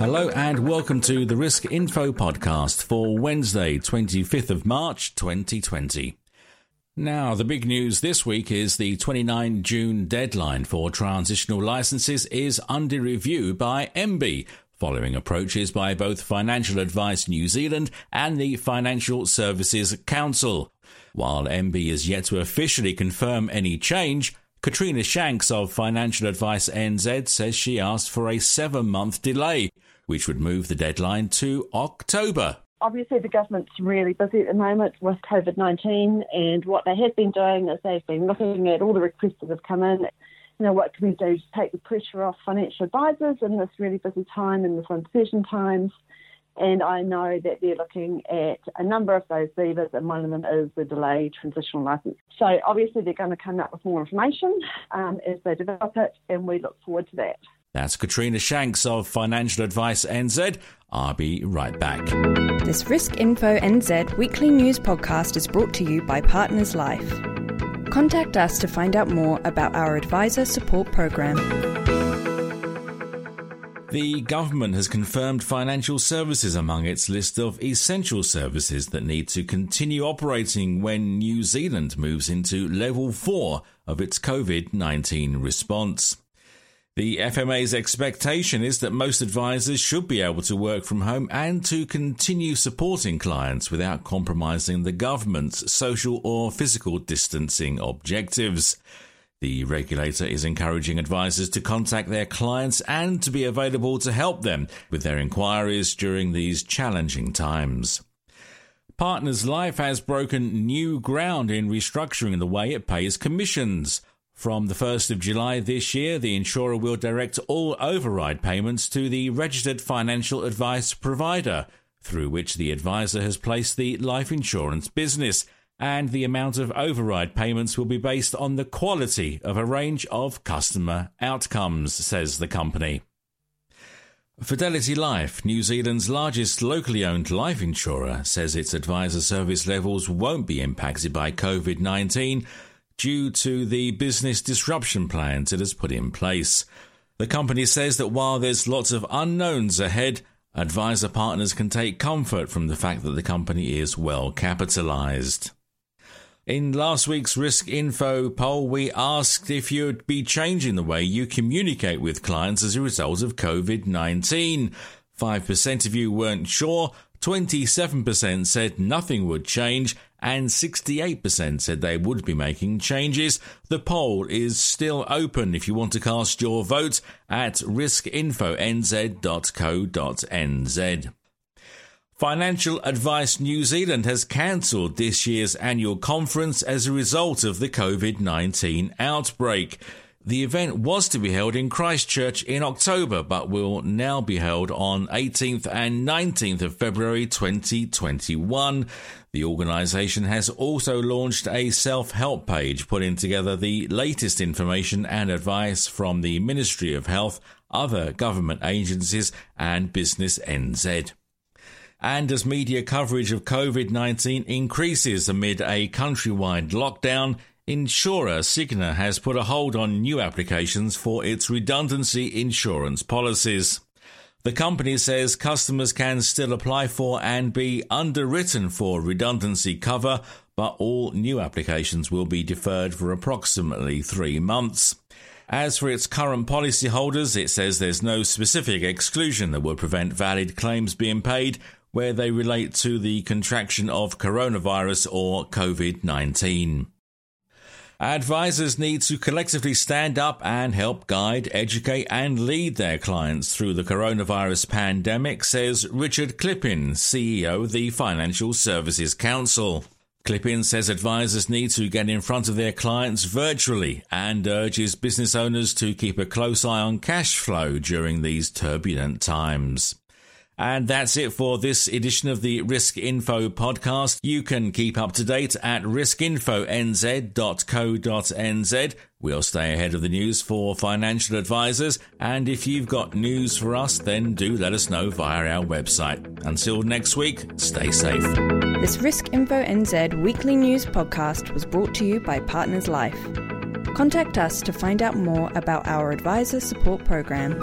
Hello and welcome to the Risk Info podcast for Wednesday, 25th of March 2020. Now, the big news this week is the 29 June deadline for transitional licenses is under review by MB following approaches by both Financial Advice New Zealand and the Financial Services Council. While MB is yet to officially confirm any change, Katrina Shanks of Financial Advice NZ says she asked for a seven month delay which would move the deadline to October. Obviously, the government's really busy at the moment with COVID 19, and what they have been doing is they've been looking at all the requests that have come in. You know, what can we do to take the pressure off financial advisors in this really busy time, in this uncertain times? And I know that they're looking at a number of those levers, and one of them is the delayed transitional license. So obviously, they're going to come up with more information um, as they develop it, and we look forward to that. That's Katrina Shanks of Financial Advice NZ. I'll be right back. This Risk Info NZ weekly news podcast is brought to you by Partners Life. Contact us to find out more about our advisor support program. The government has confirmed financial services among its list of essential services that need to continue operating when New Zealand moves into level 4 of its COVID 19 response. The FMA's expectation is that most advisors should be able to work from home and to continue supporting clients without compromising the government's social or physical distancing objectives. The regulator is encouraging advisors to contact their clients and to be available to help them with their inquiries during these challenging times. Partners Life has broken new ground in restructuring the way it pays commissions. From the 1st of July this year, the insurer will direct all override payments to the registered financial advice provider, through which the advisor has placed the life insurance business, and the amount of override payments will be based on the quality of a range of customer outcomes, says the company. Fidelity Life, New Zealand's largest locally owned life insurer, says its advisor service levels won't be impacted by COVID 19 due to the business disruption plans it has put in place. The company says that while there's lots of unknowns ahead, advisor partners can take comfort from the fact that the company is well capitalized. In last week's Risk Info poll, we asked if you'd be changing the way you communicate with clients as a result of COVID 19. 5% of you weren't sure, 27% said nothing would change, and 68% said they would be making changes. The poll is still open if you want to cast your vote at riskinfonz.co.nz. Financial Advice New Zealand has cancelled this year's annual conference as a result of the COVID 19 outbreak. The event was to be held in Christchurch in October, but will now be held on 18th and 19th of February 2021. The organisation has also launched a self help page putting together the latest information and advice from the Ministry of Health, other government agencies, and Business NZ. And as media coverage of COVID 19 increases amid a countrywide lockdown, Insurer Cigna has put a hold on new applications for its redundancy insurance policies. The company says customers can still apply for and be underwritten for redundancy cover, but all new applications will be deferred for approximately three months. As for its current policyholders, it says there's no specific exclusion that would prevent valid claims being paid where they relate to the contraction of coronavirus or COVID 19. Advisors need to collectively stand up and help guide, educate, and lead their clients through the coronavirus pandemic, says Richard Klipin, CEO of the Financial Services Council. Klipin says advisors need to get in front of their clients virtually and urges business owners to keep a close eye on cash flow during these turbulent times. And that's it for this edition of the Risk Info podcast. You can keep up to date at riskinfonz.co.nz. We'll stay ahead of the news for financial advisors. And if you've got news for us, then do let us know via our website. Until next week, stay safe. This Risk Info NZ weekly news podcast was brought to you by Partners Life. Contact us to find out more about our advisor support program.